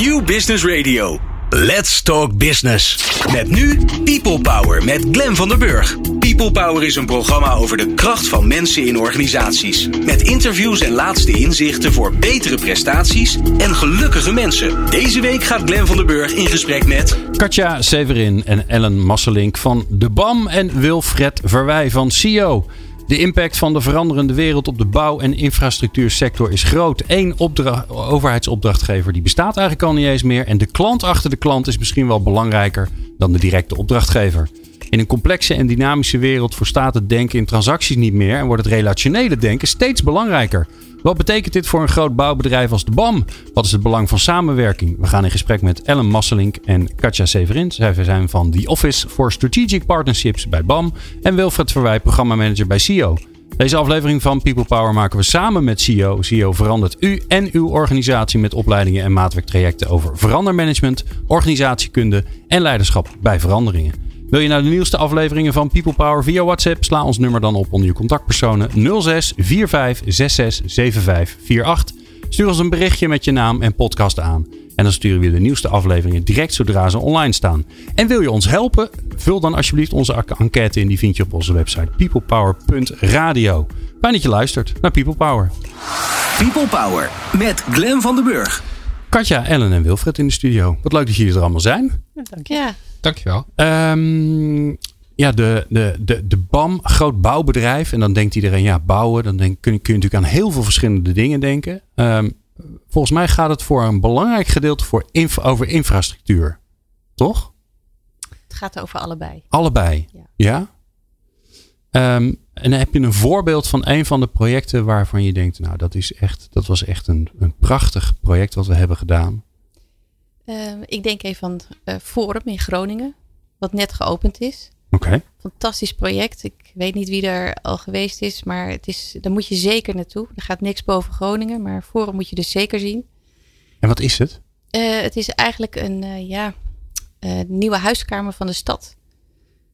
New Business Radio. Let's Talk Business. Met nu People Power met Glen van der Burg. People Power is een programma over de kracht van mensen in organisaties. Met interviews en laatste inzichten voor betere prestaties en gelukkige mensen. Deze week gaat Glen van der Burg in gesprek met... Katja Severin en Ellen Masselink van De BAM en Wilfred Verwij van CEO. De impact van de veranderende wereld op de bouw- en infrastructuursector is groot. Eén overheidsopdrachtgever die bestaat eigenlijk al niet eens meer. En de klant achter de klant is misschien wel belangrijker dan de directe opdrachtgever. In een complexe en dynamische wereld voorstaat het denken in transacties niet meer en wordt het relationele denken steeds belangrijker. Wat betekent dit voor een groot bouwbedrijf als de BAM? Wat is het belang van samenwerking? We gaan in gesprek met Ellen Masselink en Katja Severin. Zij zijn van The Office for Strategic Partnerships bij BAM. En Wilfred Verwij, programmamanager bij CEO. Deze aflevering van People Power maken we samen met CEO. CEO verandert u en uw organisatie met opleidingen en maatwerktrajecten over verandermanagement, organisatiekunde en leiderschap bij veranderingen. Wil je nou de nieuwste afleveringen van People Power via WhatsApp? Sla ons nummer dan op onder je contactpersonen 06 45 66 75 48. Stuur ons een berichtje met je naam en podcast aan. En dan sturen we je de nieuwste afleveringen direct zodra ze online staan. En wil je ons helpen? Vul dan alsjeblieft onze enquête in. Die vind je op onze website peoplepower.radio. Fijn dat je luistert naar People Power. People Power met Glen van den Burg. Katja, Ellen en Wilfred in de studio. Wat leuk dat jullie er allemaal zijn. Ja, dank je. Ja. Dankjewel. Um, ja, de, de, de, de BAM, groot bouwbedrijf. En dan denkt iedereen, ja, bouwen. Dan denk, kun, je, kun je natuurlijk aan heel veel verschillende dingen denken. Um, volgens mij gaat het voor een belangrijk gedeelte voor inf over infrastructuur. Toch? Het gaat over allebei. Allebei, ja. ja? Um, en heb je een voorbeeld van een van de projecten waarvan je denkt, nou, dat, is echt, dat was echt een, een prachtig project wat we hebben gedaan? Uh, ik denk even aan uh, Forum in Groningen, wat net geopend is. Oké. Okay. Fantastisch project. Ik weet niet wie er al geweest is, maar het is, daar moet je zeker naartoe. Er gaat niks boven Groningen, maar Forum moet je dus zeker zien. En wat is het? Uh, het is eigenlijk een ja, nieuwe huiskamer van de stad.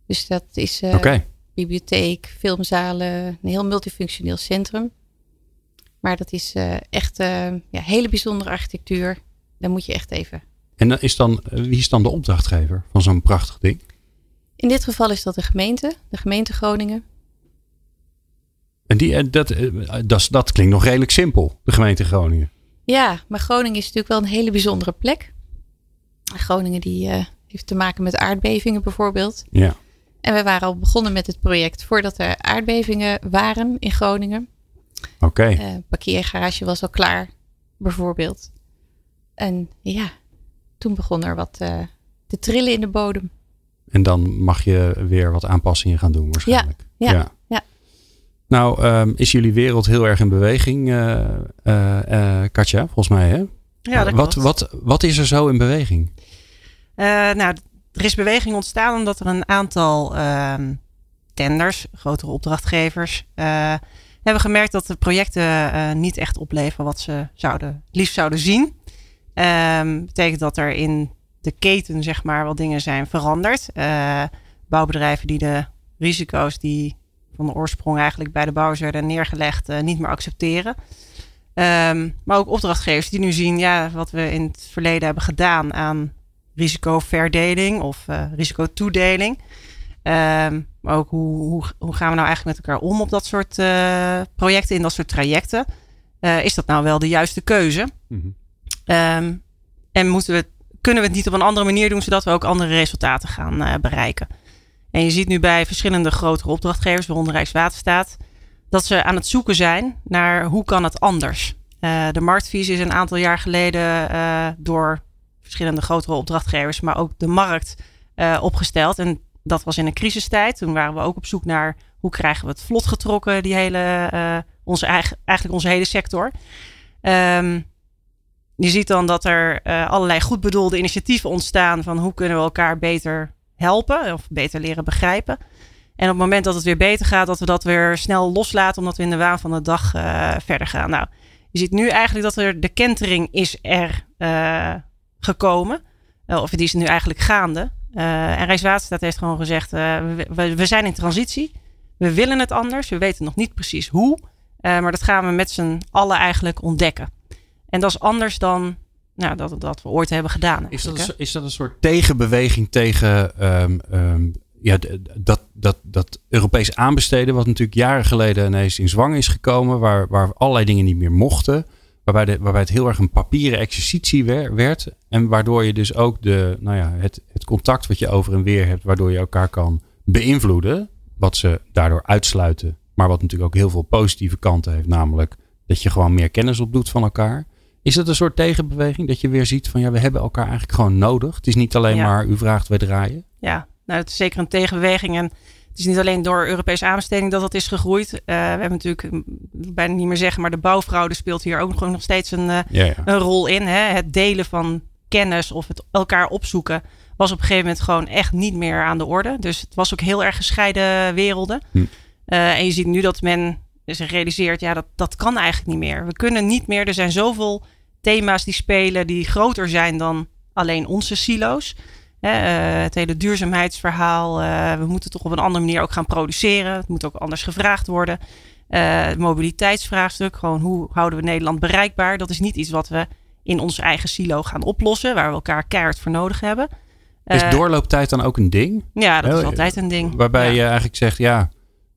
Dus dat is okay. Bibliotheek, filmzalen, een heel multifunctioneel centrum. Maar dat is echt ja, hele bijzondere architectuur. Daar moet je echt even en dan is dan, wie is dan de opdrachtgever van zo'n prachtig ding? In dit geval is dat de gemeente, de gemeente Groningen. En die, dat, dat, dat klinkt nog redelijk simpel, de gemeente Groningen. Ja, maar Groningen is natuurlijk wel een hele bijzondere plek. Groningen die uh, heeft te maken met aardbevingen bijvoorbeeld. Ja. En we waren al begonnen met het project voordat er aardbevingen waren in Groningen. Oké. Okay. Uh, parkeergarage was al klaar, bijvoorbeeld. En ja, toen begon er wat uh, te trillen in de bodem. En dan mag je weer wat aanpassingen gaan doen waarschijnlijk. Ja, ja, ja. Nou, um, is jullie wereld heel erg in beweging, uh, uh, Katja, volgens mij hè? Ja, dat wat, wat, wat is er zo in beweging? nou, er is beweging ontstaan omdat er een aantal uh, tenders, grotere opdrachtgevers, hebben gemerkt dat de projecten niet echt opleveren wat ze zouden, liefst zouden zien. Um, betekent dat er in de keten, zeg maar, wat dingen zijn veranderd. Uh, bouwbedrijven die de risico's die van de oorsprong eigenlijk bij de bouwers werden neergelegd, niet meer accepteren. Um, maar ook opdrachtgevers die nu zien, ja, wat we in het verleden hebben gedaan aan risicoverdeling of uh, risicotoedeling. Um, maar ook hoe, hoe, hoe, gaan we nou eigenlijk met elkaar om op dat soort projecten, in dat soort trajecten? is dat nou wel de juiste keuze? Mm -hmm. Um, en moeten we, kunnen we het niet op een andere manier doen, zodat we ook andere resultaten gaan bereiken. En je ziet nu bij verschillende grotere opdrachtgevers, waaronder Rijkswaterstaat, dat ze aan het zoeken zijn naar hoe kan het anders. Uh, de marktvisie is een aantal jaar geleden uh, door verschillende grotere opdrachtgevers, maar ook de markt opgesteld. En dat was in een crisistijd. Toen waren we ook op zoek naar hoe krijgen we het vlot getrokken, die hele, onze eigen, eigenlijk onze hele sector. Um, je ziet dan dat er uh, allerlei goed bedoelde initiatieven ontstaan van hoe kunnen we elkaar beter helpen of beter leren begrijpen. En op het moment dat het weer beter gaat, dat we dat weer snel loslaten, omdat we in de waan van de dag verder gaan. Nou, je ziet nu eigenlijk dat er de kentering is er gekomen. of die is nu eigenlijk gaande. en Rijkswaterstaat heeft gewoon gezegd, we, we, zijn in transitie. We willen het anders. We weten nog niet precies hoe. maar dat gaan we met z'n allen eigenlijk ontdekken. En dat is anders dan nou, dat, dat we ooit hebben gedaan. Is dat, een, is dat een soort tegenbeweging tegen ehm, ehm, ja, dat, dat, dat Europees aanbesteden, wat natuurlijk jaren geleden ineens in zwang is gekomen, waar, waar allerlei dingen niet meer mochten, waarbij, de, waarbij het heel erg een papieren exercitie wer- werd en waardoor je dus ook de, nou ja, het, het contact wat je over en weer hebt, waardoor je elkaar kan beïnvloeden, wat ze daardoor uitsluiten, maar wat natuurlijk ook heel veel positieve kanten heeft, namelijk dat je gewoon meer kennis opdoet van elkaar. Is dat een soort tegenbeweging dat je weer ziet van ja, we hebben elkaar eigenlijk gewoon nodig? Het is niet alleen Ja. maar u vraagt, wij draaien. Ja, nou, het is zeker een tegenbeweging. En het is niet alleen door Europese aanbesteding dat dat is gegroeid. Eh, we hebben natuurlijk, bijna niet meer zeggen, maar de bouwfraude speelt hier ook gewoon nog steeds een, eh, Ja, ja. een rol in. Hè? Het delen van kennis of het elkaar opzoeken was op een gegeven moment gewoon echt niet meer aan de orde. Dus het was ook heel erg gescheiden werelden. Hm. Eh, en je ziet nu dat men zich realiseert, ja, dat, dat kan eigenlijk niet meer. We kunnen niet meer, er zijn zoveel thema's die spelen die groter zijn dan alleen onze silo's. Eh, het hele duurzaamheidsverhaal. eh, we moeten toch op een andere manier ook gaan produceren. Het moet ook anders gevraagd worden. Eh, het mobiliteitsvraagstuk. Gewoon hoe houden we Nederland bereikbaar? Dat is niet iets wat we in onze eigen silo gaan oplossen. Waar we elkaar keihard voor nodig hebben. Is doorlooptijd dan ook een ding? ja, dat is Heel- altijd een ding. Waarbij Ja. je eigenlijk zegt, ja,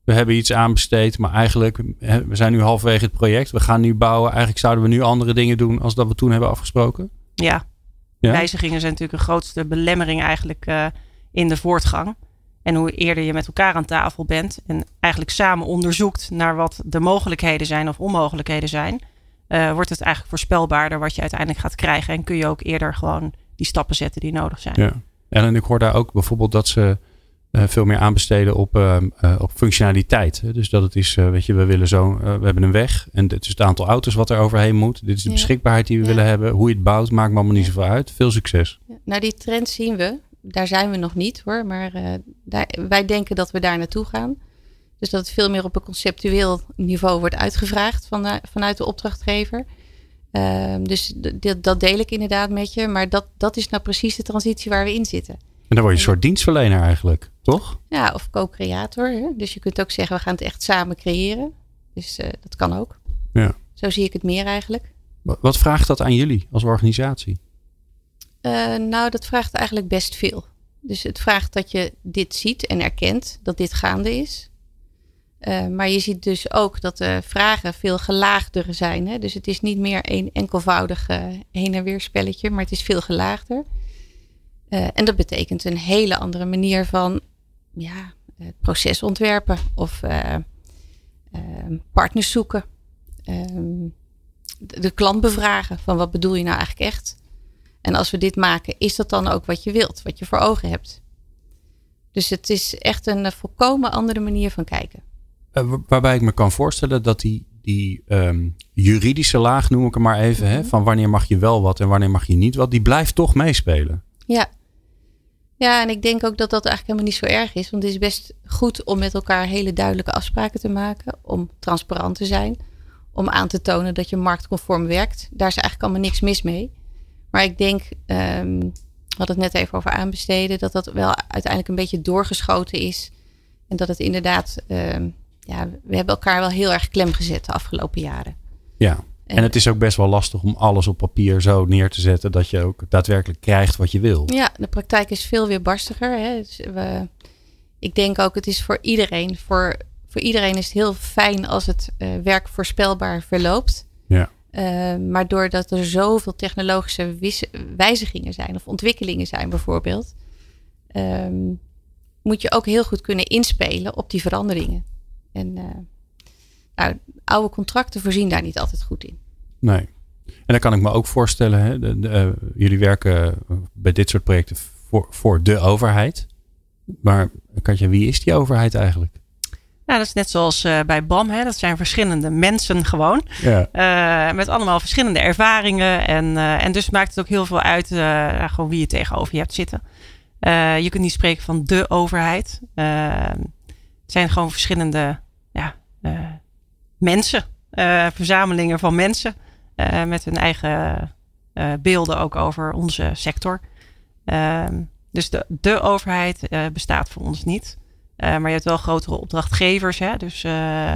we hebben iets aanbesteed, maar eigenlijk, we zijn nu halverwege het project. We gaan nu bouwen. Eigenlijk zouden we nu andere dingen doen als dat we toen hebben afgesproken. Ja. Ja? wijzigingen zijn natuurlijk een grootste belemmering eigenlijk eh, in de voortgang. En hoe eerder je met elkaar aan tafel bent en eigenlijk samen onderzoekt naar wat de mogelijkheden zijn of onmogelijkheden zijn, eh, wordt het eigenlijk voorspelbaarder wat je uiteindelijk gaat krijgen. En kun je ook eerder gewoon die stappen zetten die nodig zijn. Ja. En ik hoor daar ook bijvoorbeeld dat ze eh, veel meer aanbesteden op, ehm, eh, op functionaliteit. Dus dat het is, eh, weet je, we willen zo, eh, we hebben een weg en dit is het aantal auto's wat er overheen moet. Dit is de beschikbaarheid die we Ja. willen hebben. Hoe je het bouwt, maakt me allemaal niet zoveel uit. Veel succes. Ja, Nou, die trend zien we. Daar zijn we nog niet hoor. Maar eh, daar, wij denken dat we daar naartoe gaan. Dus dat het veel meer op een conceptueel niveau wordt uitgevraagd van, de- vanuit de opdrachtgever. Ehm, dus dat deel ik inderdaad met je. Maar dat, dat is nou precies de transitie waar we in zitten. En dan word je een soort dienstverlener eigenlijk, toch? Ja, of co-creator. Dus je kunt ook zeggen, we gaan het echt samen creëren. Dus eh, dat kan ook. Ja. Zo zie ik het meer eigenlijk. Wat- vraagt dat aan jullie als organisatie? Eh, nou, dat vraagt eigenlijk best veel. Dus het vraagt dat je dit ziet en erkent dat dit gaande is. Eh, maar je ziet dus ook dat de vragen veel gelaagder zijn. Hè? Dus het is niet meer een enkelvoudig heen en weer spelletje, maar het is veel gelaagder. Eh, en dat betekent een hele andere manier van ja, het proces ontwerpen of eh, eh, partners zoeken. Ehm, de, de klant bevragen van wat bedoel je nou eigenlijk echt? En als we dit maken, is dat dan ook wat je wilt, wat je voor ogen hebt? Dus het is echt een eh, volkomen andere manier van kijken. Wa- waarbij ik me kan voorstellen dat die, die ehm, juridische laag, noem ik hem maar even, hè, Mhm. van wanneer mag je wel wat en wanneer mag je niet wat, die blijft toch meespelen. Ja. Ja, en ik denk ook dat dat eigenlijk helemaal niet zo erg is. Want het is best goed om met elkaar hele duidelijke afspraken te maken. Om transparant te zijn. Om aan te tonen dat je marktconform werkt. Daar is eigenlijk allemaal niks mis mee. Maar ik denk, ehm, we hadden het net even over aanbesteden. Dat dat wel uiteindelijk een beetje doorgeschoten is. En dat het inderdaad, ehm, ja, we hebben elkaar wel heel erg klem gezet de afgelopen jaren. Ja. En het is ook best wel lastig om alles op papier zo neer te zetten dat je ook daadwerkelijk krijgt wat je wil. Ja, de praktijk is veel weer barstiger. Hè. Dus we, ik denk ook, het is voor iedereen. Voor, voor iedereen is het heel fijn als het eh, werk voorspelbaar verloopt. Ja. Eh, maar doordat er zoveel technologische wijzigingen zijn of ontwikkelingen zijn bijvoorbeeld, ehm, moet je ook heel goed kunnen inspelen op die veranderingen. En eh, nou, oude contracten voorzien daar niet altijd goed in. Nee. En dan kan ik me ook voorstellen, hè, de, de, eh, jullie werken bij dit soort projecten voor, voor de overheid. Maar Katja, wie is die overheid eigenlijk? Nou, dat is net zoals eh, bij BAM. Hè? Dat zijn verschillende mensen gewoon. Ja. Eh, met allemaal verschillende ervaringen. En, eh, en dus maakt het ook heel veel uit eh, gewoon wie je tegenover je hebt zitten. Eh, je kunt niet spreken van de overheid. Eh, het zijn gewoon verschillende ja, eh, mensen. eh, verzamelingen van mensen. eh, met hun eigen eh, beelden ook over onze sector. Ehm, dus de, de overheid bestaat voor ons niet. Maar je hebt wel grotere opdrachtgevers. Hè? Dus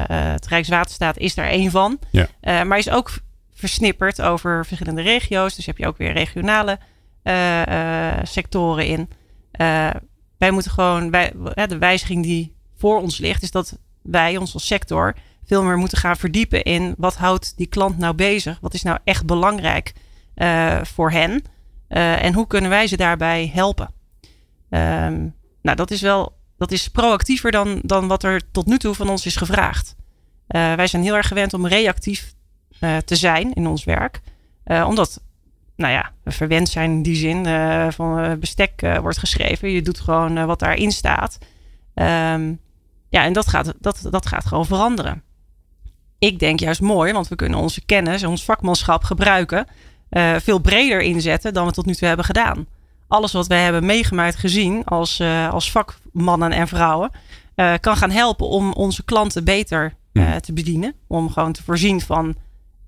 het Rijkswaterstaat is daar één van. Ja. Maar is ook versnipperd over verschillende regio's. Dus heb je ook weer regionale sectoren in. wij moeten gewoon, wij, de wijziging die voor ons ligt, is dat wij, ons als sector, veel meer moeten gaan verdiepen in wat houdt die klant nou bezig? Wat is nou echt belangrijk voor hen? en hoe kunnen wij ze daarbij helpen? Um, nou, dat is wel dat is proactiever dan, dan wat er tot nu toe van ons is gevraagd. Uh, wij zijn heel erg gewend om reactief uh, te zijn in ons werk. Uh, omdat, nou ja, we verwend zijn in die zin van bestek wordt geschreven. Je doet gewoon wat daarin staat. Um, ja, en dat gaat, dat, dat gaat gewoon veranderen. Ik denk juist mooi, want we kunnen onze kennis en ons vakmanschap gebruiken. veel breder inzetten dan we tot nu toe hebben gedaan alles wat wij hebben meegemaakt, gezien als, uh, als vakmannen en vrouwen, uh, kan gaan helpen om onze klanten beter te bedienen. Om gewoon te voorzien van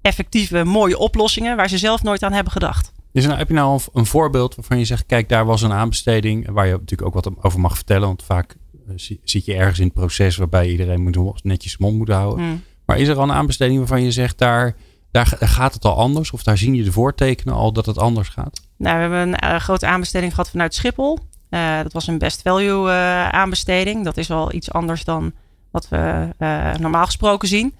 effectieve, mooie oplossingen waar ze zelf nooit aan hebben gedacht. Is er nou, heb je nou een voorbeeld waarvan je zegt, kijk, daar was een aanbesteding waar je natuurlijk ook wat over mag vertellen, want vaak zit je ergens in het proces waarbij iedereen moet netjes mond moet houden. Hmm. Maar is er al een aanbesteding waarvan je zegt, daar, daar gaat het al anders? Of daar zien je de voortekenen al dat het anders gaat? Nou, we hebben een uh, grote aanbesteding gehad vanuit Schiphol. Uh, dat was een best value uh, aanbesteding. Dat is wel iets anders dan wat we normaal gesproken zien.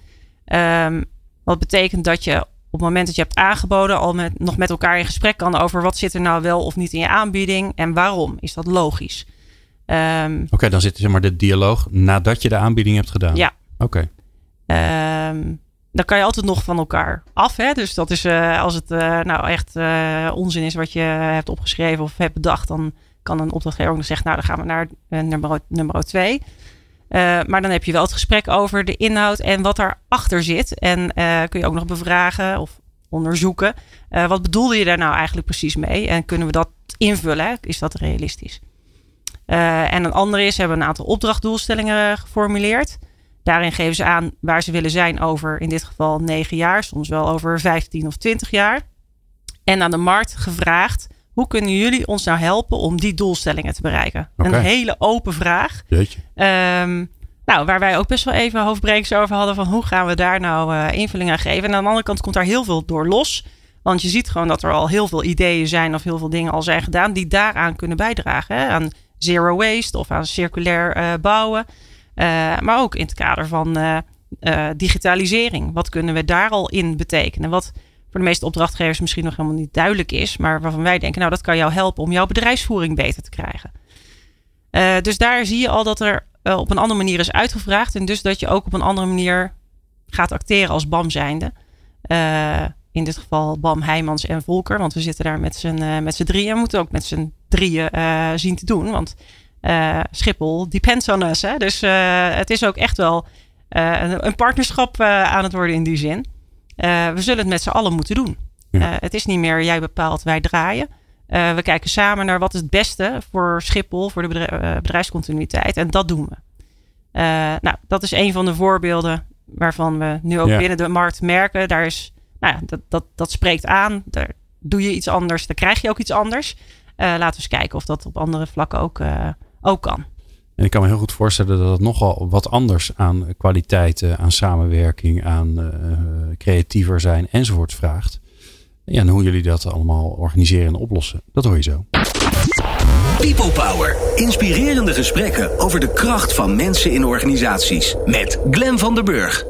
Um, wat betekent dat je op het moment dat je hebt aangeboden al met, nog met elkaar in gesprek kan over wat zit er nou wel of niet in je aanbieding en waarom. Is dat logisch? Um, Oké, dan zit zeg maar de dialoog nadat je de aanbieding hebt gedaan. Ja. Oké. Okay. Ehm, dan kan je altijd nog van elkaar af. Hè? Dus dat is uh, als het uh, nou echt uh, onzin is wat je hebt opgeschreven of hebt bedacht, dan kan een opdrachtgever ook nog zeggen, nou dan gaan we naar nummer, nummer twee. maar dan heb je wel het gesprek over de inhoud en wat daarachter zit. En kun je ook nog bevragen of onderzoeken. wat bedoelde je daar nou eigenlijk precies mee? En kunnen we dat invullen? Is dat realistisch? en een andere is, hebben we een aantal opdrachtdoelstellingen geformuleerd. Daarin geven ze aan waar ze willen zijn over in dit geval negen jaar, soms wel over 15 of 20 jaar. En aan de markt gevraagd: hoe kunnen jullie ons nou helpen om die doelstellingen te bereiken? Een hele open vraag. Um, nou, waar wij ook best wel even hoofdbrekers over hadden van hoe gaan we daar nou uh, invulling aan geven. En aan de andere kant komt daar heel veel door los. Want je ziet gewoon dat er al heel veel ideeën zijn of heel veel dingen al zijn gedaan die daaraan kunnen bijdragen. Hè? Aan zero waste of aan circulair uh, bouwen. Uh, maar ook in het kader van uh, uh, digitalisering. Wat kunnen we daar al in betekenen? Wat voor de meeste opdrachtgevers misschien nog helemaal niet duidelijk is, maar waarvan wij denken, nou dat kan jou helpen om jouw bedrijfsvoering beter te krijgen. dus daar zie je al dat er op een andere manier is uitgevraagd en dus dat je ook op een andere manier gaat acteren als BAM zijnde. in dit geval BAM, Heijmans en Volker, want we zitten daar met z'n met z'n drieën en moeten ook met z'n drieën zien te doen, want uh, Schiphol depends on us. Hè? Dus uh, het is ook echt wel uh, een partnerschap aan het worden in die zin. we zullen het met z'n allen moeten doen. Ja. het is niet meer jij bepaalt, wij draaien. we kijken samen naar wat is het beste voor Schiphol, voor de bedrijfscontinuïteit. En dat doen we. nou, dat is een van de voorbeelden waarvan we nu ook ja. binnen de markt merken. Daar is, nou ja, dat, dat, dat spreekt aan. Daar doe je iets anders, dan krijg je ook iets anders. laten we eens kijken of dat op andere vlakken ook ook kan. En ik kan me heel goed voorstellen dat het nogal wat anders aan kwaliteiten, aan samenwerking, aan uh, creatiever zijn enzovoort vraagt. Ja, en hoe jullie dat allemaal organiseren en oplossen, dat hoor je zo. People Power. Inspirerende gesprekken over de kracht van mensen in organisaties. Met Glen van der Burg.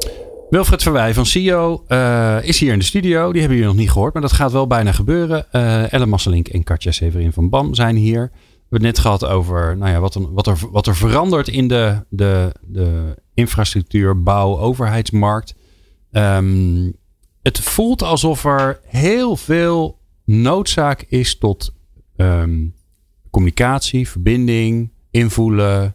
Wilfred Verwij van CEO uh, is hier in de studio. Die hebben jullie nog niet gehoord, maar dat gaat wel bijna gebeuren. Uh, Ellen Masselink en Katja Severin van BAM zijn hier. We hebben het net gehad over nou ja, wat, er, wat, er, wat er verandert in de, de, de infrastructuur, bouw, overheidsmarkt. Um, het voelt alsof er heel veel noodzaak is tot um, communicatie, verbinding, invoelen.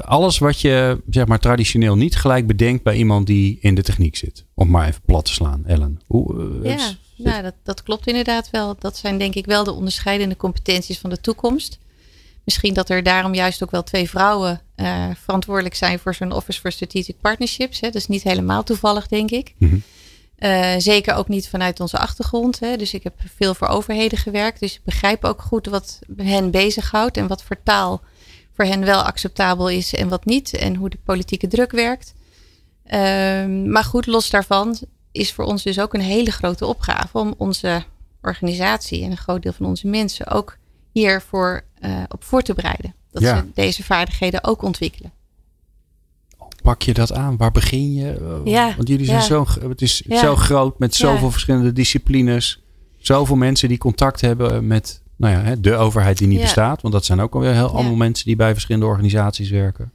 Alles wat je zeg maar, traditioneel niet gelijk bedenkt bij iemand die in de techniek zit. Om maar even plat te slaan, Ellen. Hoe, uh, ja, nou, dat, dat klopt inderdaad wel. Dat zijn denk ik wel de onderscheidende competenties van de toekomst. Misschien dat er daarom juist ook wel twee vrouwen uh, verantwoordelijk zijn voor zo'n Office for Strategic Partnerships. Hè. Dat is niet helemaal toevallig, denk ik. Mm -hmm. uh, zeker ook niet vanuit onze achtergrond. Hè. Dus ik heb veel voor overheden gewerkt. Dus ik begrijp ook goed wat hen bezighoudt en wat voor taal voor hen wel acceptabel is en wat niet. En hoe de politieke druk werkt. Uh, maar goed, los daarvan is voor ons dus ook een hele grote opgave om onze organisatie en een groot deel van onze mensen ook hiervoor uh, op voor te bereiden. Dat ze deze vaardigheden ook ontwikkelen. Pak je dat aan? Waar begin je? Ja, Want jullie zijn zo, het is zo groot met zoveel verschillende disciplines. Zoveel mensen die contact hebben met nou ja, de overheid die niet bestaat. Want dat zijn ook alweer heel allemaal mensen die bij verschillende organisaties werken.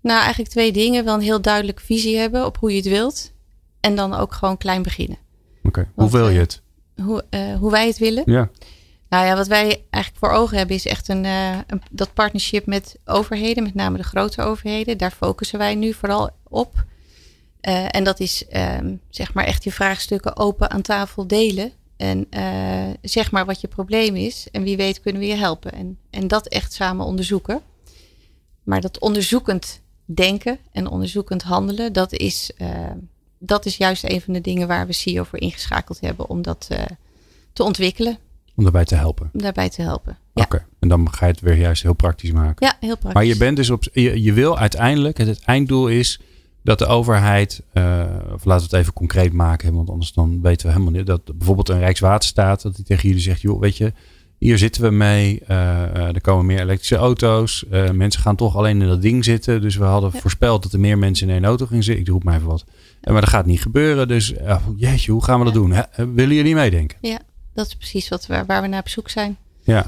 Nou, eigenlijk twee dingen. Wel een heel duidelijke visie hebben op hoe je het wilt. En dan ook gewoon klein beginnen. Oké, hoe wil je eh, het? Hoe, uh, hoe wij het willen? Ja. Nou ja, wat wij eigenlijk voor ogen hebben is echt een, uh, een, dat partnership met overheden, met name de grote overheden. Daar focussen wij nu vooral op. Uh, en dat is uh, zeg maar echt je vraagstukken open aan tafel delen. En zeg maar wat je probleem is. En wie weet kunnen we je helpen. En, en dat echt samen onderzoeken. Maar dat onderzoekend denken en onderzoekend handelen, dat is, dat is juist een van de dingen waar we CEO voor ingeschakeld hebben om dat te ontwikkelen. Om daarbij te helpen. Om daarbij te helpen. Ja. Oké, en dan ga je het weer juist heel praktisch maken. Ja, heel praktisch. Maar je bent dus op. Je, je wil uiteindelijk, het, het, einddoel is dat de overheid, uh, of laten we het even concreet maken, want anders dan weten we helemaal niet. Dat bijvoorbeeld een Rijkswaterstaat, dat die tegen jullie zegt, joh, weet je, hier zitten we mee. Uh, er komen meer elektrische auto's. Uh, mensen gaan toch alleen in dat ding zitten. Dus we hadden voorspeld dat er meer mensen in één auto gingen zitten. Ik roep maar even wat. Maar dat gaat niet gebeuren. Dus jeetje, hoe gaan we dat doen? willen jullie meedenken? Ja, dat is precies wat we, waar we naar op zoek zijn. Ja.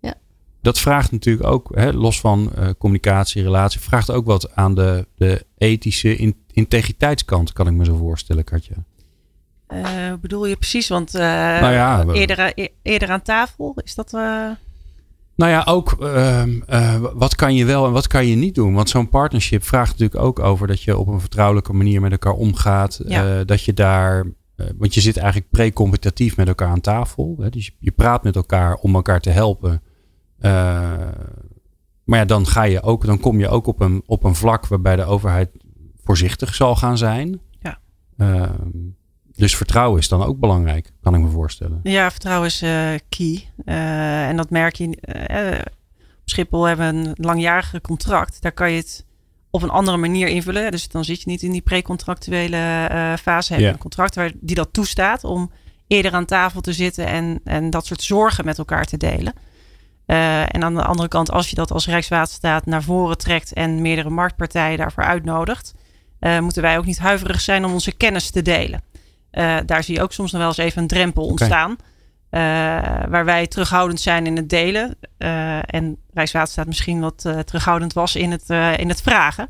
ja. Dat vraagt natuurlijk ook, hè, los van uh, communicatie, relatie, vraagt ook wat aan de, de ethische in, integriteitskant, kan ik me zo voorstellen, Katja. Uh, bedoel je precies? Want uh, nou ja, eerder, eerder aan tafel, is dat... Nou ja, ook uh, wat kan je wel en wat kan je niet doen? Want zo'n partnership vraagt natuurlijk ook over dat je op een vertrouwelijke manier met elkaar omgaat. Ja. dat je daar want je zit eigenlijk pre-competitief met elkaar aan tafel. Hè? Dus je, je, praat met elkaar om elkaar te helpen. Uh, maar ja, dan, ga je ook, dan kom je ook op een, op een vlak waarbij de overheid voorzichtig zal gaan zijn. Ja. Uh, dus vertrouwen is dan ook belangrijk, kan ik me voorstellen. Ja, vertrouwen is key. en dat merk je. op Schiphol hebben we een langjarige contract. Daar kan je het op een andere manier invullen. Dus dan zit je niet in die precontractuele uh, fase. Heb je een contract waar, die dat toestaat om eerder aan tafel te zitten en, en dat soort zorgen met elkaar te delen. Uh, en aan de andere kant, als je dat als Rijkswaterstaat naar voren trekt en meerdere marktpartijen daarvoor uitnodigt, uh, moeten wij ook niet huiverig zijn om onze kennis te delen. daar zie je ook soms nog wel eens even een drempel ontstaan. Uh, waar wij terughoudend zijn in het delen. Uh, en Rijkswaterstaat misschien wat uh, terughoudend was in het, in het vragen.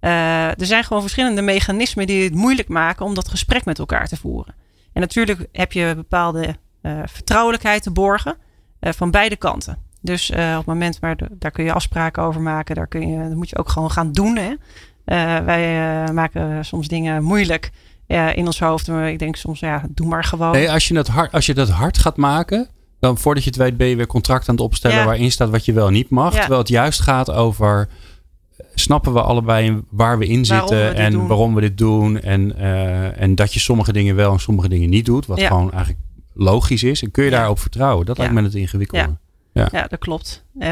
er zijn gewoon verschillende mechanismen die het moeilijk maken om dat gesprek met elkaar te voeren. En natuurlijk heb je bepaalde vertrouwelijkheid te borgen van beide kanten. Dus op het moment waar daar kun je afspraken over maken, daar kun je, dat moet je ook gewoon gaan doen. Hè? wij maken soms dingen moeilijk ja, in ons hoofd. Maar ik denk soms, ja, doe maar gewoon. Nee, als je dat hard, als je dat hard gaat maken, dan voordat je het weet ben je weer contract aan het opstellen waarin staat wat je wel niet mag. Terwijl het juist gaat over snappen we allebei waar we in zitten en waarom we dit doen. En, uh, en dat je sommige dingen wel en sommige dingen niet doet. Wat gewoon eigenlijk logisch is. En kun je daarop vertrouwen? Dat lijkt me het ingewikkelde. Ja, ja. dat klopt. Uh,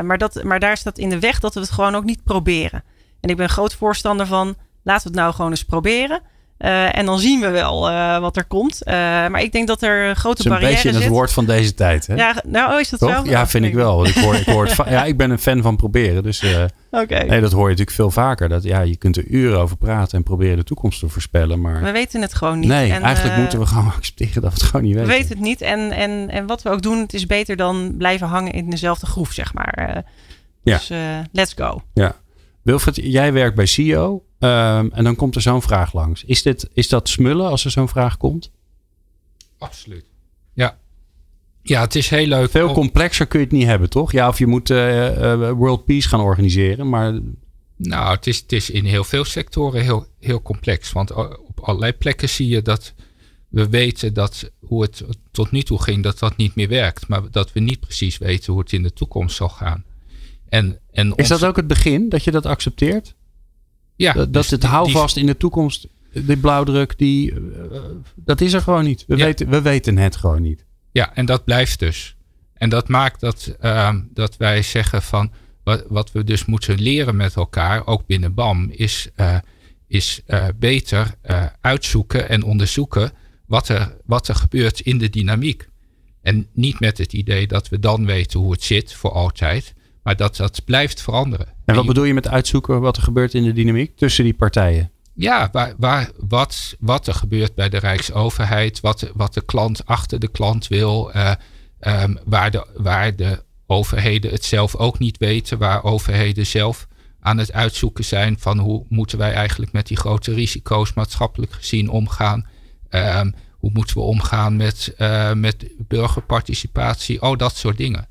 maar, dat, maar daar staat in de weg dat we het gewoon ook niet proberen. En ik ben groot voorstander van laten we het nou gewoon eens proberen. Uh, en dan zien we wel uh, wat er komt. Uh, maar ik denk dat er grote barrières zijn. een beetje het woord van deze tijd. Hè? Ja, nou oh, is dat Toch? zo? Ja, vind ik wel. Ik, hoor, ik, hoor het ja, ik ben een fan van proberen. Dus okay. nee, dat hoor je natuurlijk veel vaker. Dat, ja, je kunt er uren over praten en proberen de toekomst te voorspellen. Maar we weten het gewoon niet. Nee, en, eigenlijk moeten we gewoon accepteren dat we het gewoon niet weten. We weten het niet. En, en, en wat we ook doen, het is beter dan blijven hangen in dezelfde groef, zeg maar. dus let's go. Ja. Wilfred, jij werkt bij CEO. Um, en dan komt er zo'n vraag langs. Is, dit, is dat smullen als er zo'n vraag komt? Absoluut. Ja. Ja, het is heel leuk. Veel complexer kun je het niet hebben, toch? Ja, of je moet uh, uh, World Peace gaan organiseren, maar... Nou, het is, het is in heel veel sectoren heel, heel complex. Want op allerlei plekken zie je dat we weten dat hoe het tot nu toe ging, dat dat niet meer werkt. Maar dat we niet precies weten hoe het in de toekomst zal gaan. En, en Is dat ook het begin, dat je dat accepteert? Ja, dat, dus het houvast in de toekomst, die blauwdruk, die, uh, dat is er gewoon niet. We, weten, we weten het gewoon niet. Ja, en dat blijft dus. En dat maakt dat, uh, dat wij zeggen van wat, wat we dus moeten leren met elkaar, ook binnen BAM, is uh, is beter uitzoeken en onderzoeken wat er, wat er gebeurt in de dynamiek. En niet met het idee dat we dan weten hoe het zit voor altijd, maar dat dat blijft veranderen. En wat bedoel je met uitzoeken wat er gebeurt in de dynamiek tussen die partijen? Ja, waar, waar, wat, wat er gebeurt bij de Rijksoverheid, wat, wat de klant achter de klant wil, uh, um, waar, de, waar de overheden het zelf ook niet weten, waar overheden zelf aan het uitzoeken zijn van hoe moeten wij eigenlijk met die grote risico's maatschappelijk gezien omgaan. Um, hoe moeten we omgaan met, uh, met burgerparticipatie, oh dat soort dingen.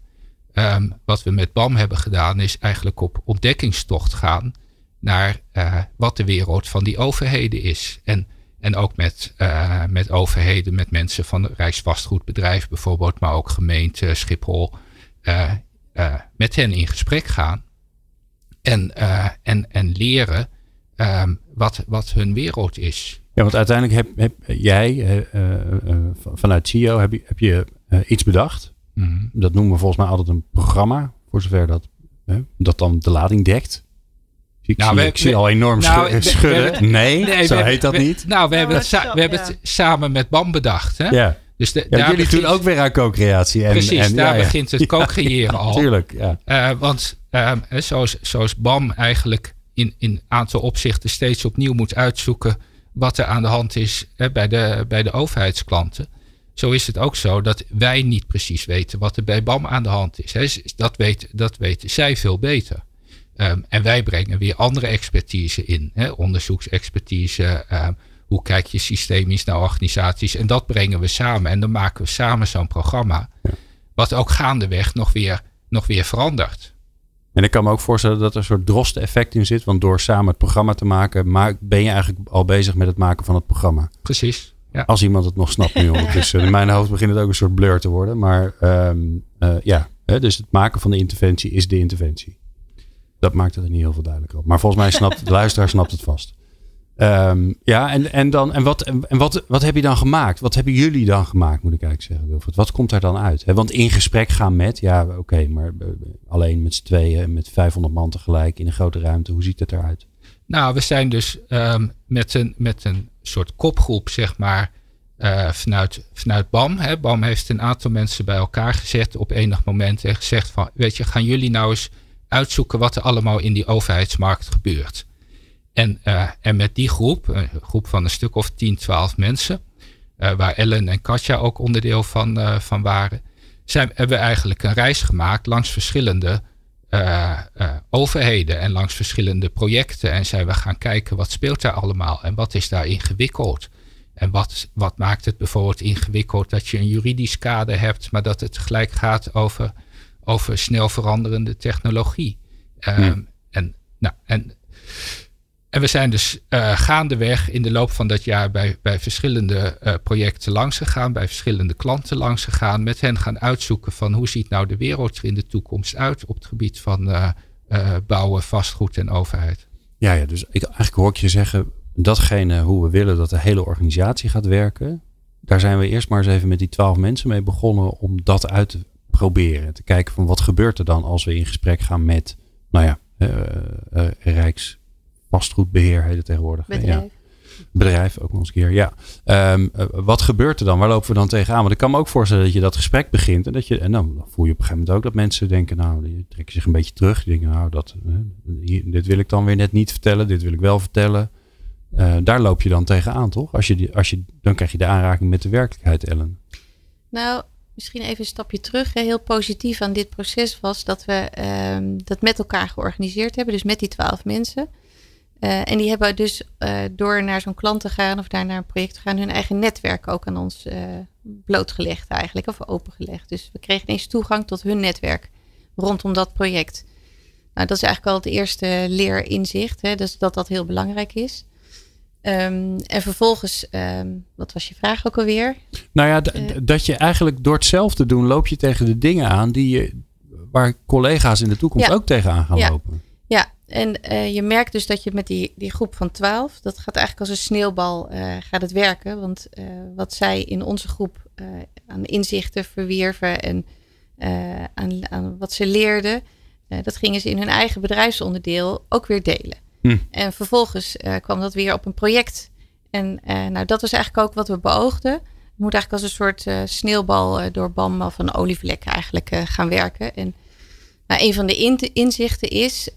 Um, wat we met BAM hebben gedaan is eigenlijk op ontdekkingstocht gaan naar uh, wat de wereld van die overheden is. En, en ook met, uh, met overheden, met mensen van het Rijksvastgoedbedrijf bijvoorbeeld, maar ook gemeente, Schiphol, uh, met hen in gesprek gaan. En, en, en leren um, wat, wat hun wereld is. Ja, want uiteindelijk heb, heb jij vanuit CIO heb je, heb je iets bedacht. Mm -hmm. Dat noemen we volgens mij altijd een programma, voor zover dat, dat dan de lading dekt. Ik, nou, zie, we, ik zie al enorm nou, schudden. We, we, nee, nee, zo heet dat niet. Nou, we hebben, het, we hebben het samen met BAM bedacht. Hè? Ja. Dus de, ja, jullie begint, doen ook weer aan co-creatie. En, precies, en, daar ja, begint het co-creëren al. Tuurlijk, ja. Uh, want uh, zoals, zoals BAM eigenlijk in een aantal opzichten steeds opnieuw moet uitzoeken wat er aan de hand is hè, bij, de, bij de overheidsklanten. Zo is het ook zo dat wij niet precies weten wat er bij BAM aan de hand is. Hè. Dat, weet, dat weten zij veel beter. Um, en wij brengen weer andere expertise in. Hè? Onderzoeksexpertise. Um, hoe kijk je systemisch naar organisaties? En dat brengen we samen. En dan maken we samen zo'n programma. Wat ook gaandeweg nog weer, nog weer verandert. En ik kan me ook voorstellen dat er een soort droste effect in zit. Want door samen het programma te maken, ben je eigenlijk al bezig met het maken van het programma. Precies. Ja. Als iemand het nog snapt nu ondertussen. In mijn hoofd begint het ook een soort blur te worden. Maar um, uh, ja, hè, dus het maken van de interventie is de interventie. Dat maakt het er niet heel veel duidelijker op. Maar volgens mij snapt de luisteraar snapt het vast. Um, ja, en, en, dan, en, wat, en wat, wat heb je dan gemaakt? Wat hebben jullie dan gemaakt, moet ik eigenlijk zeggen, Wilfred? Wat komt er dan uit? want in gesprek gaan met, ja, oké, okay, maar alleen met z'n tweeën, met 500 man tegelijk in een grote ruimte. Hoe ziet het eruit? Nou, we zijn dus um, met, een, met een soort kopgroep, zeg maar, uh, vanuit, vanuit BAM. Hè. BAM heeft een aantal mensen bij elkaar gezet op enig moment en gezegd van, weet je, gaan jullie nou eens uitzoeken wat er allemaal in die overheidsmarkt gebeurt. En, uh, en met die groep, een groep van een stuk of 10, 12 mensen, uh, waar Ellen en Katja ook onderdeel van, van waren, zijn, hebben we eigenlijk een reis gemaakt langs verschillende overheden en langs verschillende projecten. En zijn we gaan kijken wat speelt daar allemaal en wat is daar ingewikkeld. En wat, wat maakt het bijvoorbeeld ingewikkeld dat je een juridisch kader hebt, maar dat het tegelijk gaat over over snel veranderende technologie. Um, en, nou, en, en we zijn dus uh, gaandeweg in de loop van dat jaar bij, bij verschillende uh, projecten langs gegaan, bij verschillende klanten langs gegaan, met hen gaan uitzoeken van hoe ziet nou de wereld er in de toekomst uit op het gebied van uh, bouwen, vastgoed en overheid. Ja, ja dus ik, eigenlijk hoor ik je zeggen, datgene hoe we willen dat de hele organisatie gaat werken, daar zijn we eerst maar eens even met die twaalf mensen mee begonnen om dat uit te proberen. Te kijken van wat gebeurt er dan als we in gesprek gaan met, nou ja, uh, Rijksvastgoedbeheer heet het tegenwoordig. Bedrijf. Ja. Bedrijf, ook nog eens een keer. Ja. Um, uh, wat gebeurt er dan? Waar lopen we dan tegenaan? Want ik kan me ook voorstellen dat je dat gesprek begint. En dat je, en dan voel je op een gegeven moment ook dat mensen denken, nou, die trekken zich een beetje terug. Die denken, nou, dat, hier, dit wil ik dan weer net niet vertellen. Dit wil ik wel vertellen. Uh, daar loop je dan tegenaan, toch? Als je die, als je, dan krijg je de aanraking met de werkelijkheid, Ellen. Nou, misschien even een stapje terug. Heel positief aan dit proces was dat we um, dat met elkaar georganiseerd hebben. Dus met die twaalf mensen. Uh, en die hebben dus uh, door naar zo'n klant te gaan of daar naar een project te gaan, hun eigen netwerk ook aan ons uh, blootgelegd eigenlijk, of opengelegd. Dus we kregen ineens toegang tot hun netwerk rondom dat project. Nou, dat is eigenlijk al het eerste leerinzicht, hè, dus dat dat heel belangrijk is. Um, en vervolgens, um, wat was je vraag ook alweer? Nou ja, dat je eigenlijk door hetzelfde doen loop je tegen de dingen aan die je, waar collega's in de toekomst ja. ook tegenaan gaan ja. lopen. Ja, en uh, je merkt dus dat je met die, die groep van twaalf, dat gaat eigenlijk als een sneeuwbal uh, gaat het werken. Want wat zij in onze groep aan inzichten verwierven en aan, aan wat ze leerden, dat gingen ze in hun eigen bedrijfsonderdeel ook weer delen. Hm. En vervolgens kwam dat weer op een project. En nou, dat was eigenlijk ook wat we beoogden. Het moet eigenlijk als een soort sneeuwbal door BAM of een olievlek eigenlijk gaan werken. En nou, een van de inzichten is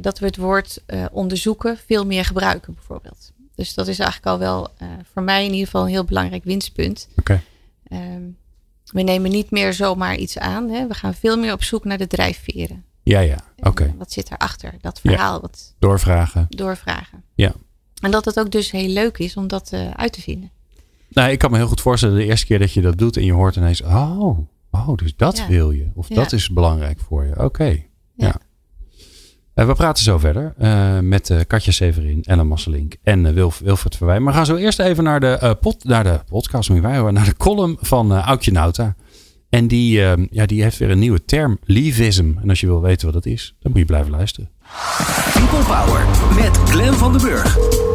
dat we het woord onderzoeken veel meer gebruiken bijvoorbeeld. Dus dat is eigenlijk al wel uh, voor mij in ieder geval een heel belangrijk winstpunt. Oké. Okay. Um, we nemen niet meer zomaar iets aan. Hè. We gaan veel meer op zoek naar de drijfveren. Ja, ja. Oké. Okay. Wat zit erachter? Dat verhaal. Ja. Wat doorvragen. Doorvragen. Ja. En dat het ook dus heel leuk is om dat uit te vinden. Nou, ik kan me heel goed voorstellen de eerste keer dat je dat doet en je hoort ineens, oh, oh dus dat ja. wil je. Of ja. dat is belangrijk voor je. Oké. Ja. Uh, we praten zo verder uh, met uh, Katja Severin, Ellen Masselink en Wilf, Wilfred Verwij. Maar we gaan zo eerst even naar de, pot, naar de podcast, moet wij, naar de column van Aukje Nauta. En die, ja, die heeft weer een nieuwe term, leavism. En als je wil weten wat dat is, dan moet je blijven luisteren. People Power met Glen van den Burg.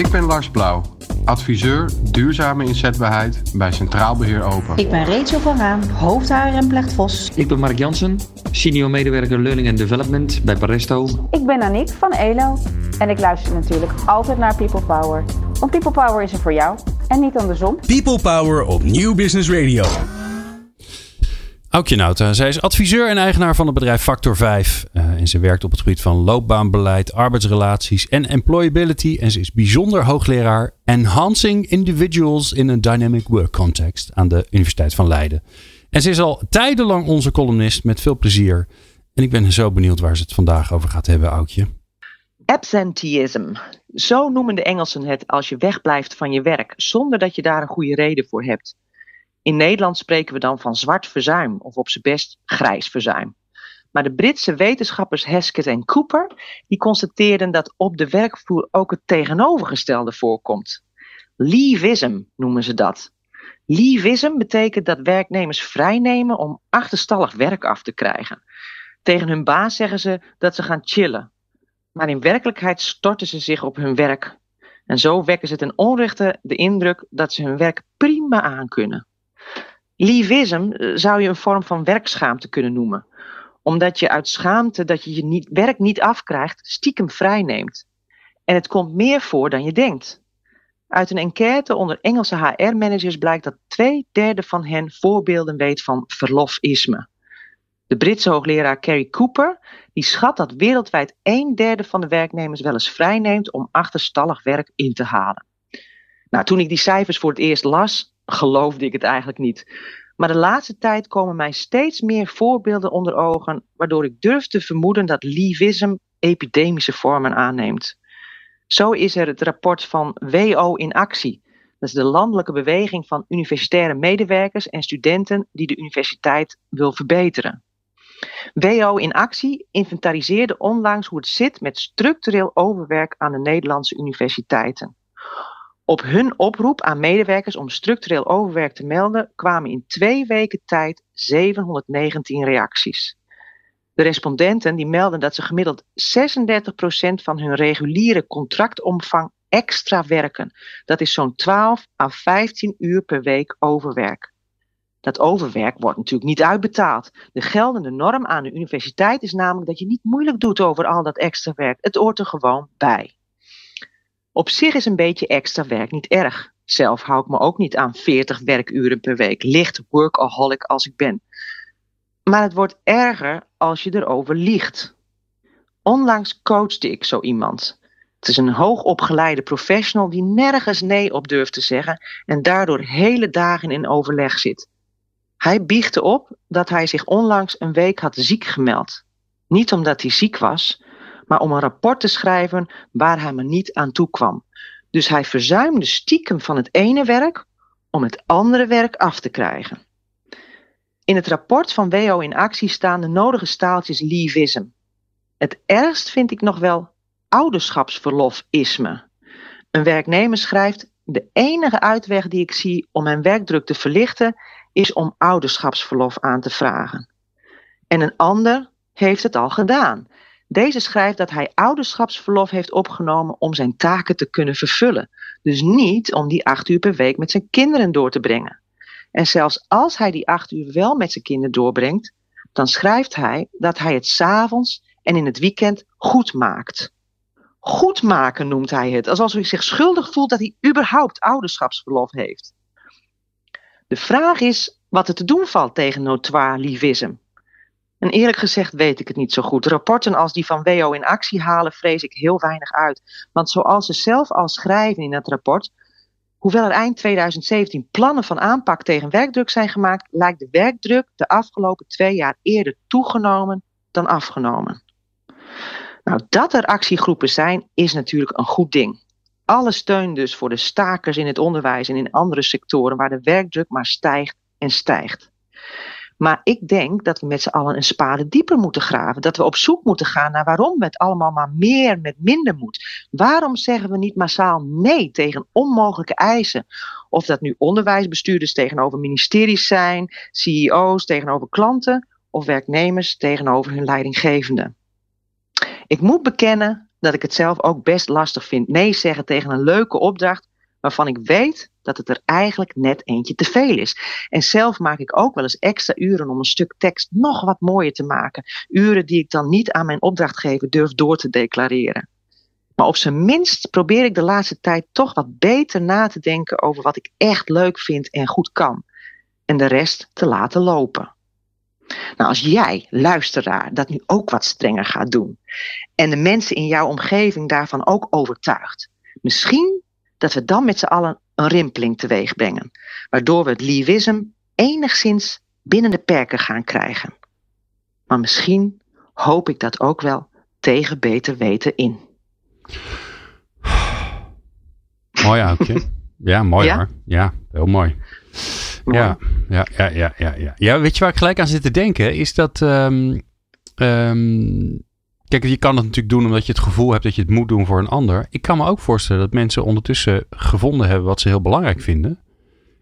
Ik ben Lars Blauw, adviseur duurzame inzetbaarheid bij Centraal Beheer Open. Ik ben Rachel van Raam, hoofdhaar en Vos. Ik ben Mark Jansen, senior medewerker Learning and Development bij Paresto. Ik ben Aniek van ELO en ik luister natuurlijk altijd naar People Power. Want People Power is er voor jou en niet andersom. People Power op Nieuw Business Radio. Aukje Nauta. Zij is adviseur en eigenaar van het bedrijf Factor 5. Uh, en ze werkt op het gebied van loopbaanbeleid, arbeidsrelaties en employability. En ze is bijzonder hoogleraar Enhancing Individuals in a Dynamic Work Context aan de Universiteit van Leiden. En ze is al tijdenlang onze columnist met veel plezier. En ik ben zo benieuwd waar ze het vandaag over gaat hebben, Aukje. Absenteeism. Zo noemen de Engelsen het als je wegblijft van je werk zonder dat je daar een goede reden voor hebt. In Nederland spreken we dan van zwart verzuim of op zijn best grijs verzuim. Maar de Britse wetenschappers Hesketh en Cooper die constateerden dat op de werkvloer ook het tegenovergestelde voorkomt. Leavism noemen ze dat. Leavism betekent dat werknemers vrijnemen om achterstallig werk af te krijgen. Tegen hun baas zeggen ze dat ze gaan chillen. Maar in werkelijkheid storten ze zich op hun werk. En zo wekken ze ten onrechte de indruk dat ze hun werk prima aankunnen. Leavism eh, zou je een vorm van werkschaamte kunnen noemen. Omdat je uit schaamte dat je je niet, werk niet afkrijgt, stiekem vrijneemt. En het komt meer voor dan je denkt. Uit een enquête onder Engelse HR-managers blijkt dat twee derde van hen voorbeelden weet van verlofisme. De Britse hoogleraar Carrie Cooper die schat dat wereldwijd een derde van de werknemers wel eens vrijneemt om achterstallig werk in te halen. Nou, toen ik die cijfers voor het eerst las, geloofde ik het eigenlijk niet. Maar de laatste tijd komen mij steeds meer voorbeelden onder ogen, waardoor ik durf te vermoeden dat leavism epidemische vormen aanneemt. Zo is er het rapport van WO in actie. Dat is de landelijke beweging van universitaire medewerkers en studenten die de universiteit wil verbeteren. WO in actie inventariseerde onlangs hoe het zit met structureel overwerk aan de Nederlandse universiteiten. Op hun oproep aan medewerkers om structureel overwerk te melden kwamen in twee weken tijd 719 reacties. De respondenten die melden dat ze gemiddeld 36% van hun reguliere contractomvang extra werken. Dat is zo'n 12 à 15 uur per week overwerk. Dat overwerk wordt natuurlijk niet uitbetaald. De geldende norm aan de universiteit is namelijk dat je niet moeilijk doet over al dat extra werk. Het hoort er gewoon bij. Op zich is een beetje extra werk niet erg. Zelf hou ik me ook niet aan 40 werkuren per week, licht workaholic als ik ben. Maar het wordt erger als je erover liegt. Onlangs coachte ik zo iemand. Het is een hoogopgeleide professional die nergens nee op durft te zeggen en daardoor hele dagen in overleg zit. Hij biechtte op dat hij zich onlangs een week had ziek gemeld. Niet omdat hij ziek was, maar om een rapport te schrijven waar hij maar niet aan toe kwam. Dus hij verzuimde stiekem van het ene werk om het andere werk af te krijgen. In het rapport van WO in actie staan de nodige staaltjes leavism. Het ergst vind ik nog wel ouderschapsverlofisme. Een werknemer schrijft: De enige uitweg die ik zie om mijn werkdruk te verlichten is om ouderschapsverlof aan te vragen. En een ander heeft het al gedaan. Deze schrijft dat hij ouderschapsverlof heeft opgenomen om zijn taken te kunnen vervullen. Dus niet om die acht uur per week met zijn kinderen door te brengen. En zelfs als hij die acht uur wel met zijn kinderen doorbrengt, dan schrijft hij dat hij het s'avonds en in het weekend goed maakt. goed maken, noemt hij het. Alsof hij zich schuldig voelt dat hij überhaupt ouderschapsverlof heeft. De vraag is wat er te doen valt tegen notoire livisme. En eerlijk gezegd weet ik het niet zo goed. Rapporten als die van WO in actie halen vrees ik heel weinig uit. Want zoals ze zelf al schrijven in het rapport, hoewel er eind 2017 plannen van aanpak tegen werkdruk zijn gemaakt, lijkt de werkdruk de afgelopen twee jaar eerder toegenomen dan afgenomen. Nou, dat er actiegroepen zijn, is natuurlijk een goed ding. Alle steun dus voor de stakers in het onderwijs en in andere sectoren waar de werkdruk maar stijgt en stijgt. Maar ik denk dat we met z'n allen een spade dieper moeten graven. Dat we op zoek moeten gaan naar waarom het allemaal maar meer met minder moet. Waarom zeggen we niet massaal nee tegen onmogelijke eisen? Of dat nu onderwijsbestuurders tegenover ministeries zijn, CEO's tegenover klanten of werknemers tegenover hun leidinggevende. Ik moet bekennen dat ik het zelf ook best lastig vind nee zeggen tegen een leuke opdracht waarvan ik weet dat het er eigenlijk net eentje te veel is. En zelf maak ik ook wel eens extra uren om een stuk tekst nog wat mooier te maken. Uren die ik dan niet aan mijn opdrachtgever durf door te declareren. Maar op zijn minst probeer ik de laatste tijd toch wat beter na te denken over wat ik echt leuk vind en goed kan. En de rest te laten lopen. Nou, als jij, luisteraar, dat nu ook wat strenger gaat doen en de mensen in jouw omgeving daarvan ook overtuigt, misschien dat we dan met z'n allen een rimpeling teweeg brengen, waardoor we het Leavism enigszins binnen de perken gaan krijgen. Maar misschien hoop ik dat ook wel tegen beter weten in. Mooi, Aukje. Ja, mooi ja? hoor. Ja, heel mooi. Ja, ja, ja, ja, ja, ja. Ja, weet je waar ik gelijk aan zit te denken? Is dat. Um, um, kijk, je kan het natuurlijk doen omdat je het gevoel hebt dat je het moet doen voor een ander. Ik kan me ook voorstellen dat mensen ondertussen gevonden hebben wat ze heel belangrijk vinden.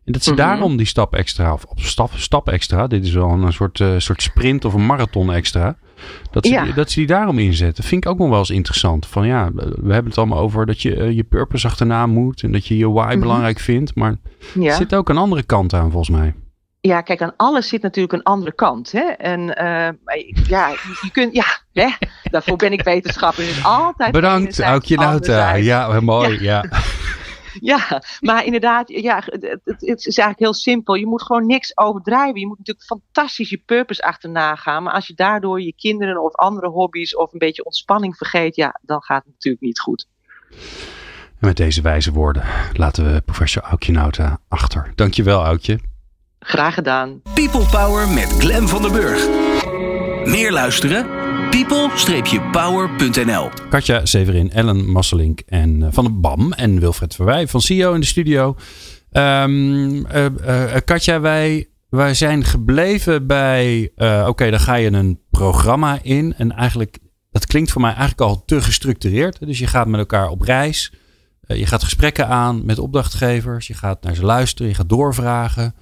En dat ze Mhm. daarom die stap extra, of op stap, stap extra, dit is wel een soort, uh, soort sprint of een marathon extra. Dat ze, Ja. die, dat ze die daarom inzetten. Vind ik ook nog wel eens interessant. Van ja, we hebben het allemaal over dat je uh, je purpose achterna moet. En dat je je why Mhm. belangrijk vindt. Maar Ja. er zit ook een andere kant aan volgens mij. Ja, kijk, aan alles zit natuurlijk een andere kant. Hè? En eh, ja, je, kunt, ja, hè? daarvoor ben ik wetenschapper. Dus altijd Bedankt, Aukje Nauta. Ja, mooi. Ja. Ja, maar inderdaad, ja, het is eigenlijk heel simpel. Je moet gewoon niks overdrijven. Je moet natuurlijk fantastisch je purpose achterna gaan. Maar als je daardoor je kinderen of andere hobby's of een beetje ontspanning vergeet, ja, dan gaat het natuurlijk niet goed. En met deze wijze woorden laten we professor Aukje Nauta achter. Dankjewel, Aukje. Graag gedaan. People Power met Glen van der Burg. Meer luisteren? people-power.nl Katja Severin, Ellen Masselink en, uh, van de BAM en Wilfred Verwij van CEO in de studio. Um, uh, uh, Katja, wij, wij zijn gebleven bij, oké, okay, dan ga je een programma in. En eigenlijk, dat klinkt voor mij eigenlijk al te gestructureerd. Dus je gaat met elkaar op reis. je gaat gesprekken aan met opdrachtgevers. Je gaat naar ze luisteren, je gaat doorvragen.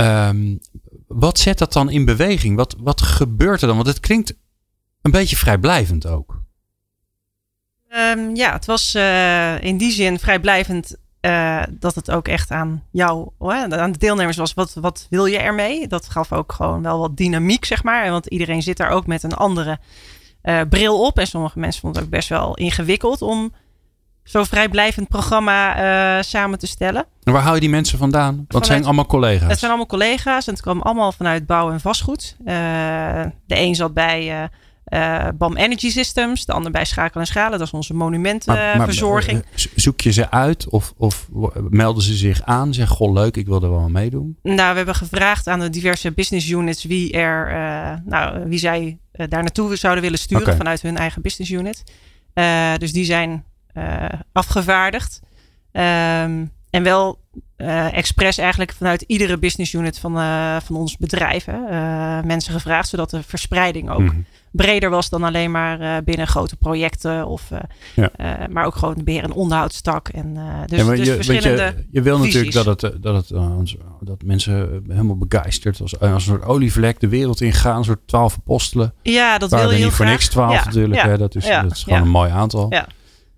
Um, wat zet dat dan in beweging? Wat, wat gebeurt er dan? Want het klinkt een beetje vrijblijvend ook. Um, ja, het was uh, in die zin vrijblijvend uh, dat het ook echt aan jou, aan de deelnemers was. Wat, wat wil je ermee? Dat gaf ook gewoon wel wat dynamiek, zeg maar. Want iedereen zit daar ook met een andere uh, bril op. En sommige mensen vonden het ook best wel ingewikkeld om zo'n vrijblijvend programma uh, samen te stellen. En waar haal je die mensen vandaan? Want het zijn allemaal collega's. Het zijn allemaal collega's en het kwam allemaal vanuit bouw en vastgoed. Uh, de een zat bij uh, BAM Energy Systems, de ander bij Schakel en Schalen. Dat is onze monumentenverzorging. Zoek je ze uit of, of melden ze zich aan? Zeg, goh leuk, ik wil er wel aan meedoen. Nou, we hebben gevraagd aan de diverse business units wie, er, nou, wie zij daar naartoe zouden willen sturen okay. vanuit hun eigen business unit. Dus die zijn afgevaardigd. Um, en wel uh, expres eigenlijk vanuit iedere business unit van, uh, van ons bedrijf hè, mensen gevraagd, zodat de verspreiding ook mm. breder was dan alleen maar binnen grote projecten, of, ja. maar ook gewoon beheer- en onderhoudstak. En, dus, ja, maar dus je, verschillende je, je wil visies. natuurlijk dat, het, dat, het, dat mensen helemaal begeisterd, als, als een soort olievlek de wereld ingaan, een soort twaalf apostelen. Ja, dat wil je niet heel voor graag. niks twaalf ja. natuurlijk, hè? Dat, is, ja. dat is gewoon een mooi aantal. Ja.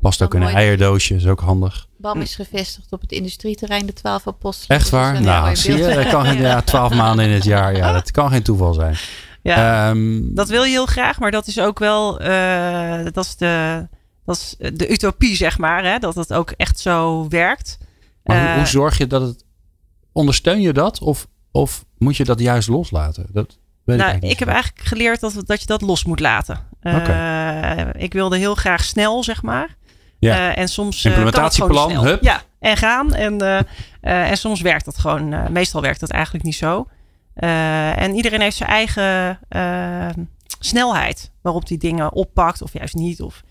Past ook in een eierdoosje, is ook handig. BAM is gevestigd op het industrieterrein de Twaalf Apostelen. Echt waar? Dus nou, zie je, dat kan geen, ja, twaalf maanden in het jaar. Ja, dat kan geen toeval zijn. Ja, um, dat wil je heel graag, maar dat is ook wel, uh, dat is de, dat is de utopie, zeg maar. Hè? Dat het ook echt zo werkt. Maar hoe, Eh, hoe zorg je dat het. Ondersteun je dat? Of, of moet je dat juist loslaten? Dat weet ik nou, eigenlijk ik heb eigenlijk geleerd dat, dat je dat los moet laten. Eh, ik wilde heel graag snel, zeg maar. Ja. Eh, en soms eh, Implementatieplan, hup. Ja, en gaan. En, eh, en soms werkt dat gewoon. meestal werkt dat eigenlijk niet zo. En iedereen heeft zijn eigen eh, snelheid waarop die dingen oppakt of juist niet. Of,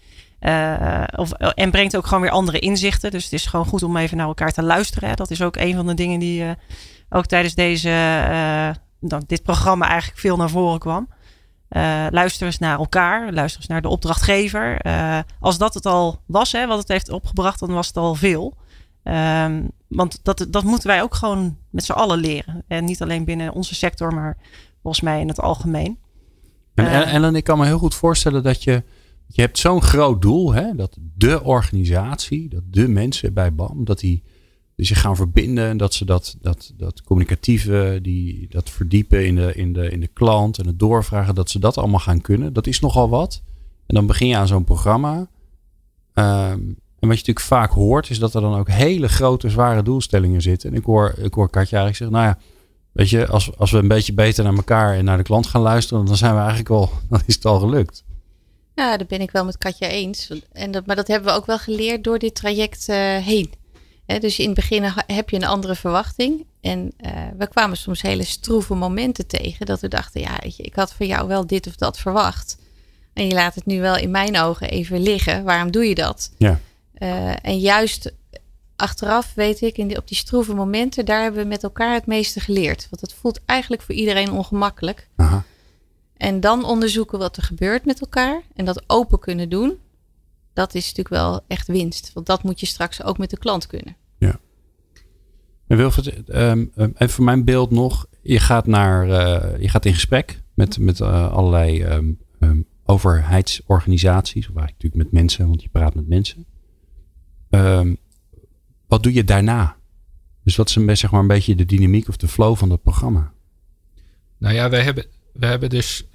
of, en brengt ook gewoon weer andere inzichten. Dus het is gewoon goed om even naar elkaar te luisteren. Hè. Dat is ook een van de dingen die ook tijdens deze, dan, dit programma eigenlijk veel naar voren kwam. Eh, luister eens naar elkaar, luister eens naar de opdrachtgever. Eh, als dat het al was, hè, wat het heeft opgebracht, dan was het al veel. Ehm, want dat, dat moeten wij ook gewoon met z'n allen leren. En niet alleen binnen onze sector, maar volgens mij in het algemeen. En Eh, Ellen, ik kan me heel goed voorstellen dat je. Je hebt zo'n groot doel, hè, dat de organisatie, dat de mensen bij BAM, dat die zich gaan verbinden en dat ze dat, dat, dat communicatieve, die, dat verdiepen in de, in, de, in de klant en het doorvragen, dat ze dat allemaal gaan kunnen. Dat is nogal wat. En dan begin je aan zo'n programma. Ehm, en wat je natuurlijk vaak hoort, is dat er dan ook hele grote, zware doelstellingen zitten. En ik hoor, ik hoor Katja eigenlijk zeggen, nou ja, weet je, als, als we een beetje beter naar elkaar en naar de klant gaan luisteren, dan zijn we eigenlijk wel, dan is het al gelukt. Ja, dat ben ik wel met Katja eens. En dat, maar dat hebben we ook wel geleerd door dit traject eh, heen. Hè, dus in het begin heb je een andere verwachting. En eh, we kwamen soms hele stroeve momenten tegen. Dat we dachten, ja, weet je, ik had van jou wel dit of dat verwacht. En je laat het nu wel in mijn ogen even liggen. Waarom doe je dat? Ja. Eh, en juist achteraf weet ik, in die, op die stroeve momenten, daar hebben we met elkaar het meeste geleerd. Want het voelt eigenlijk voor iedereen ongemakkelijk. Aha. En dan onderzoeken wat er gebeurt met elkaar. En dat open kunnen doen. Dat is natuurlijk wel echt winst. Want dat moet je straks ook met de klant kunnen. En Wilfred, ehm, even voor mijn beeld nog. Je gaat, naar, eh, je gaat in gesprek met, met eh, allerlei ehm, overheidsorganisaties. Of eigenlijk natuurlijk met mensen, want je praat met mensen. Wat doe je daarna? Dus wat is een, zeg maar, een beetje de dynamiek of de flow van dat programma? Nou ja, we hebben, we hebben dus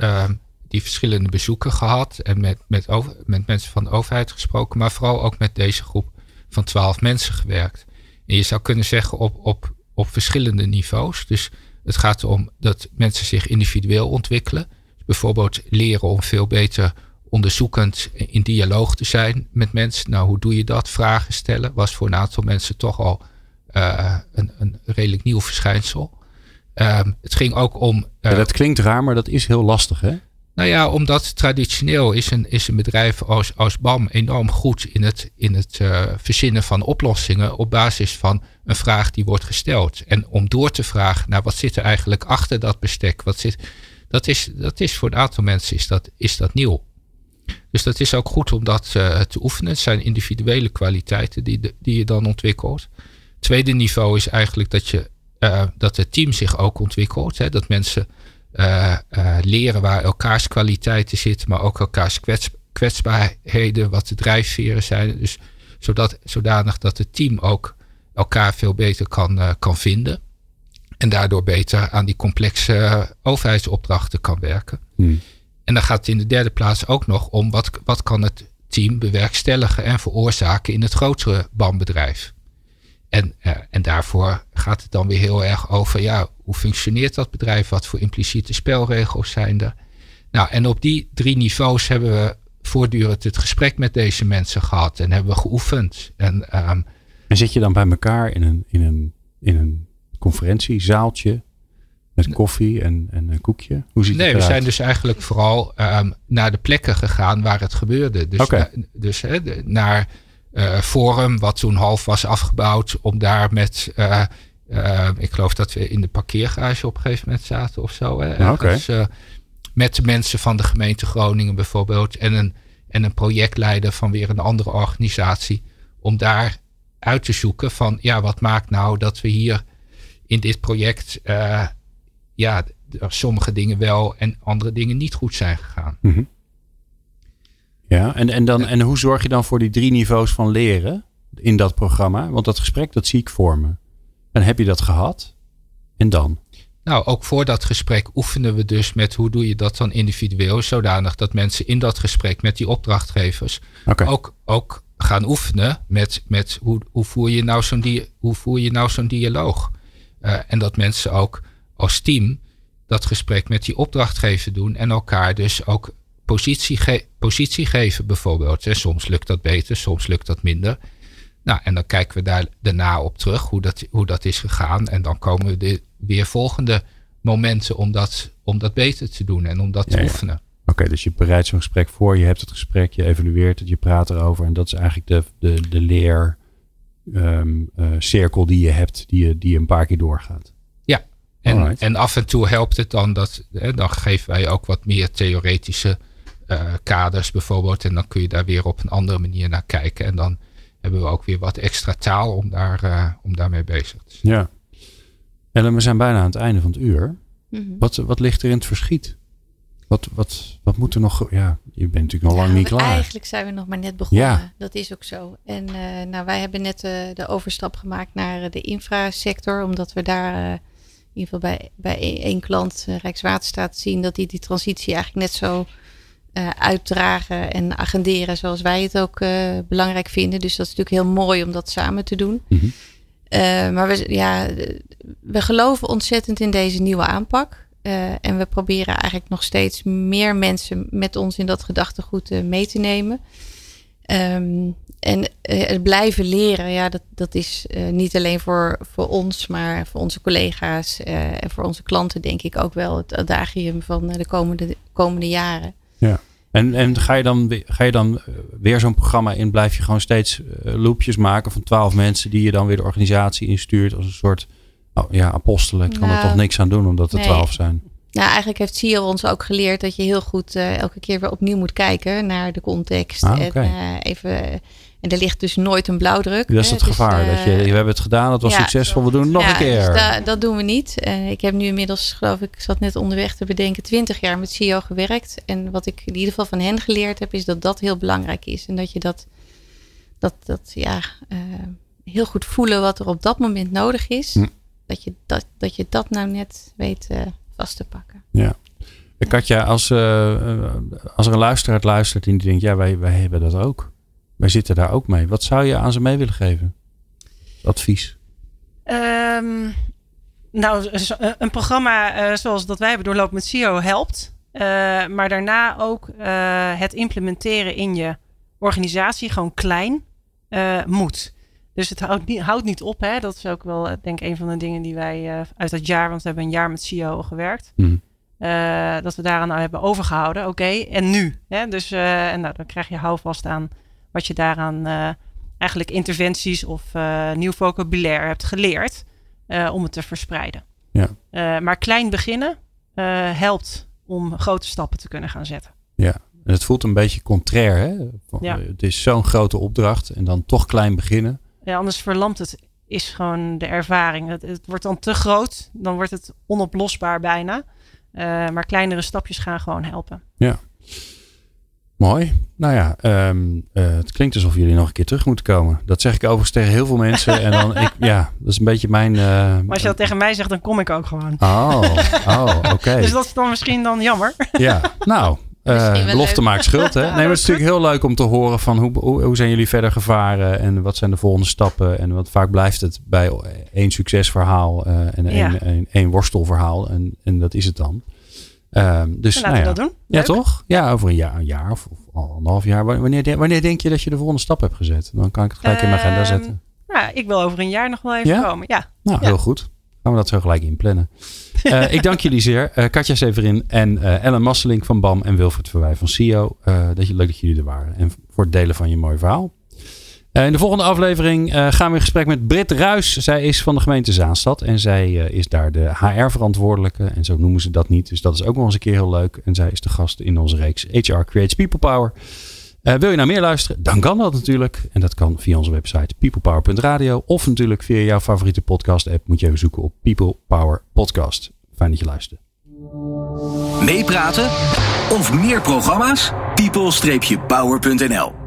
die verschillende bezoeken gehad en met, met, over, met mensen van de overheid gesproken, maar vooral ook met deze groep van twaalf mensen gewerkt. Je zou kunnen zeggen op, op, op verschillende niveaus. Dus het gaat erom dat mensen zich individueel ontwikkelen. Dus bijvoorbeeld leren om veel beter onderzoekend in dialoog te zijn met mensen. Nou, hoe doe je dat? Vragen stellen was voor een aantal mensen toch al eh, een, een redelijk nieuw verschijnsel. Ehm, het ging ook om. eh, Ja, dat klinkt raar, maar dat is heel lastig, hè? Nou ja, omdat traditioneel is een, is een bedrijf als, als BAM enorm goed in het, in het eh, verzinnen van oplossingen op basis van een vraag die wordt gesteld. En om door te vragen naar wat zit er eigenlijk achter dat bestek, wat zit, dat, is, dat is voor een aantal mensen is dat, is dat nieuw. Dus dat is ook goed om dat eh, te oefenen. Het zijn individuele kwaliteiten die, die je dan ontwikkelt. Tweede niveau is eigenlijk dat, je, eh, dat het team zich ook ontwikkelt. Hè? Dat mensen eh, eh, leren waar elkaars kwaliteiten zitten, maar ook elkaars kwets, kwetsbaarheden, wat de drijfveren zijn. Dus zodat, zodanig dat het team ook elkaar veel beter kan, eh, kan vinden. En daardoor beter aan die complexe overheidsopdrachten kan werken. En dan gaat het in de derde plaats ook nog om wat, wat kan het team bewerkstelligen en veroorzaken in het grotere bandbedrijf. En, en daarvoor gaat het dan weer heel erg over, ja, hoe functioneert dat bedrijf? Wat voor impliciete spelregels zijn er? Nou, en op die drie niveaus hebben we voortdurend het gesprek met deze mensen gehad en hebben we geoefend. En, ehm, En zit je dan bij elkaar in een, in een, in een conferentiezaaltje met koffie en, en een koekje? Hoe ziet nee, het we zijn dus eigenlijk vooral ehm, naar de plekken gegaan waar het gebeurde. Dus, na- dus de- naar Forum, wat toen half was afgebouwd, om daar met. eh, eh, ik geloof dat we in de parkeergarage op een gegeven moment zaten of zo. Hè, ergens, eh, met de mensen van de gemeente Groningen bijvoorbeeld. En een, en een projectleider van weer een andere organisatie. Om daar uit te zoeken van ja, wat maakt nou dat we hier in dit project eh, ja, sommige dingen wel en andere dingen niet goed zijn gegaan. Mhm. Ja, en, en, dan, en hoe zorg je dan voor die drie niveaus van leren in dat programma? Want dat gesprek, dat zie ik voor me. En heb je dat gehad? En dan? Nou, ook voor dat gesprek oefenen we dus met hoe doe je dat dan individueel, zodanig dat mensen in dat gesprek met die opdrachtgevers ook, ook gaan oefenen met, met hoe, hoe voer je nou zo'n dia hoe voer je nou zo'n dialoog. Uh, en dat mensen ook als team dat gesprek met die opdrachtgever doen en elkaar dus ook positie, ge positie geven bijvoorbeeld. En soms lukt dat beter, soms lukt dat minder. Nou, en dan kijken we daar daarna op terug hoe dat, hoe dat is gegaan. En dan komen we de, weer volgende momenten om dat, om dat beter te doen en om dat te oefenen. Oké, dus je bereidt zo'n gesprek voor, je hebt het gesprek, je evalueert het, je praat erover. En dat is eigenlijk de, de, de leer um, uh, cirkel die je hebt, die je, die je een paar keer doorgaat. Ja, en, en af en toe helpt het dan dat, hè, dan geven wij ook wat meer theoretische uh, kaders bijvoorbeeld. En dan kun je daar weer op een andere manier naar kijken. En dan hebben we ook weer wat extra taal om, daar, uh, om daarmee bezig te zijn. Ja. En we zijn bijna aan het einde van het uur. Mm -hmm. wat, wat ligt er in het verschiet? Wat, wat, wat moet er nog? Ja, je bent natuurlijk nog lang niet klaar. Eigenlijk zijn we nog maar net begonnen. Ja. Dat is ook zo. En uh, nou, wij hebben net uh, de overstap gemaakt naar de infrasector. Omdat we daar uh, in ieder geval bij, bij één klant, Rijkswaterstaat, zien dat die die transitie eigenlijk net zo uitdragen en agenderen zoals wij het ook belangrijk vinden. Dus dat is natuurlijk heel mooi om dat samen te doen. Mm -hmm. maar we, ja, we geloven ontzettend in deze nieuwe aanpak. En we proberen eigenlijk nog steeds meer mensen met ons in dat gedachtegoed mee te nemen. Um, en het blijven leren, ja, dat, dat is niet alleen voor, voor ons, maar voor onze collega's en voor onze klanten, denk ik ook wel het adagium van de komende, komende jaren. Ja. En, en ga je dan, ga je dan weer zo'n programma in? Blijf je gewoon steeds loopjes maken van twaalf mensen die je dan weer de organisatie instuurt als een soort Oh, ja, apostelen. Ik kan er toch niks aan doen omdat er twaalf zijn. Nou, eigenlijk heeft CEO ons ook geleerd dat je heel goed uh, elke keer weer opnieuw moet kijken naar de context. Ah, okay. En uh, even. En er ligt dus nooit een blauwdruk. Dat is het dus, gevaar. Uh, dat je, we hebben het gedaan, dat was ja, succesvol, we doen het nog ja, een keer. Dus da, dat doen we niet. ik heb nu inmiddels, geloof ik, ik zat net onderweg te bedenken, twintig jaar met CEO gewerkt. En wat ik in ieder geval van hen geleerd heb, is dat dat heel belangrijk is. En dat je dat, dat, dat ja, heel goed voelen wat er op dat moment nodig is. Hm dat je dat, dat je dat nou net weet uh, vast te pakken. Ja. Katja, als, uh, als er een luisteraar luistert en die denkt, ja, wij, wij hebben dat ook. Wij zitten daar ook mee. Wat zou je aan ze mee willen geven? Advies? Um, nou, een programma uh, zoals dat wij hebben doorlopen met CEO helpt. maar daarna ook het implementeren in je organisatie gewoon klein moet. Dus het houdt niet, houdt niet op. Hè? Dat is ook wel, eh, denk ik, een van de dingen die wij uit dat jaar, want we hebben een jaar met CEO gewerkt. Mm. Uh, dat we daaraan hebben overgehouden. Oké, en nu? Hè? Dus en nou, dan krijg je houvast aan wat je daaraan eigenlijk interventies of nieuw vocabulaire hebt geleerd om het te verspreiden. Ja. maar klein beginnen helpt om grote stappen te kunnen gaan zetten. Ja, en het voelt een beetje contrair. Hè? Ja. Het is zo'n grote opdracht en dan toch klein beginnen. Ja, anders verlamt het, is gewoon de ervaring. Het, het wordt dan te groot, dan wordt het onoplosbaar bijna. Uh, maar kleinere stapjes gaan gewoon helpen. Ja. Mooi. Nou ja, um, uh, het klinkt alsof jullie nog een keer terug moeten komen. Dat zeg ik overigens tegen heel veel mensen. en dan, ik, ja, dat is een beetje mijn... Uh, maar als je dat tegen mij zegt, dan kom ik ook gewoon. Oh, oh oké. dus dat is dan misschien dan jammer. ja, nou, uh, belofte maakt schuld, hè? Nee, maar het is natuurlijk heel leuk om te horen van hoe, hoe, hoe, zijn jullie verder gevaren en wat zijn de volgende stappen. En wat vaak blijft het bij één succesverhaal uh, en één, één, één, worstelverhaal. En, en dat is het dan. Uh, dus, nou ja. dat doen. Ja, toch? Ja, over een jaar, een jaar of, of anderhalf jaar. Wanneer, wanneer denk je dat je de volgende stap hebt gezet? Dan kan ik het gelijk in mijn agenda ehm, zetten. Nou, ik wil over een jaar nog wel even ja? komen. Ja. Nou, heel goed. Gaan we dat zo gelijk inplannen. Uh, ik dank jullie zeer. Uh, Katja Severin en uh, Ellen Masselink van BAM en Wilfred Verwij van CEO. dat je, leuk dat jullie er waren. En voor het delen van je mooie verhaal. In de volgende aflevering gaan we in gesprek met Britt Ruis. Zij is van de gemeente Zaanstad. En zij is daar de HR-verantwoordelijke. En zo noemen ze dat niet. Dus dat is ook nog eens een keer heel leuk. En zij is de gast in onze reeks HR Creates People Power. Wil je nou meer luisteren? Dan kan dat natuurlijk. En dat kan via onze website peoplepower.radio. Of natuurlijk via jouw favoriete podcast app. Moet je even zoeken op People Power Podcast. Fijn dat je luistert. Meepraten of meer programma's? people-power.nl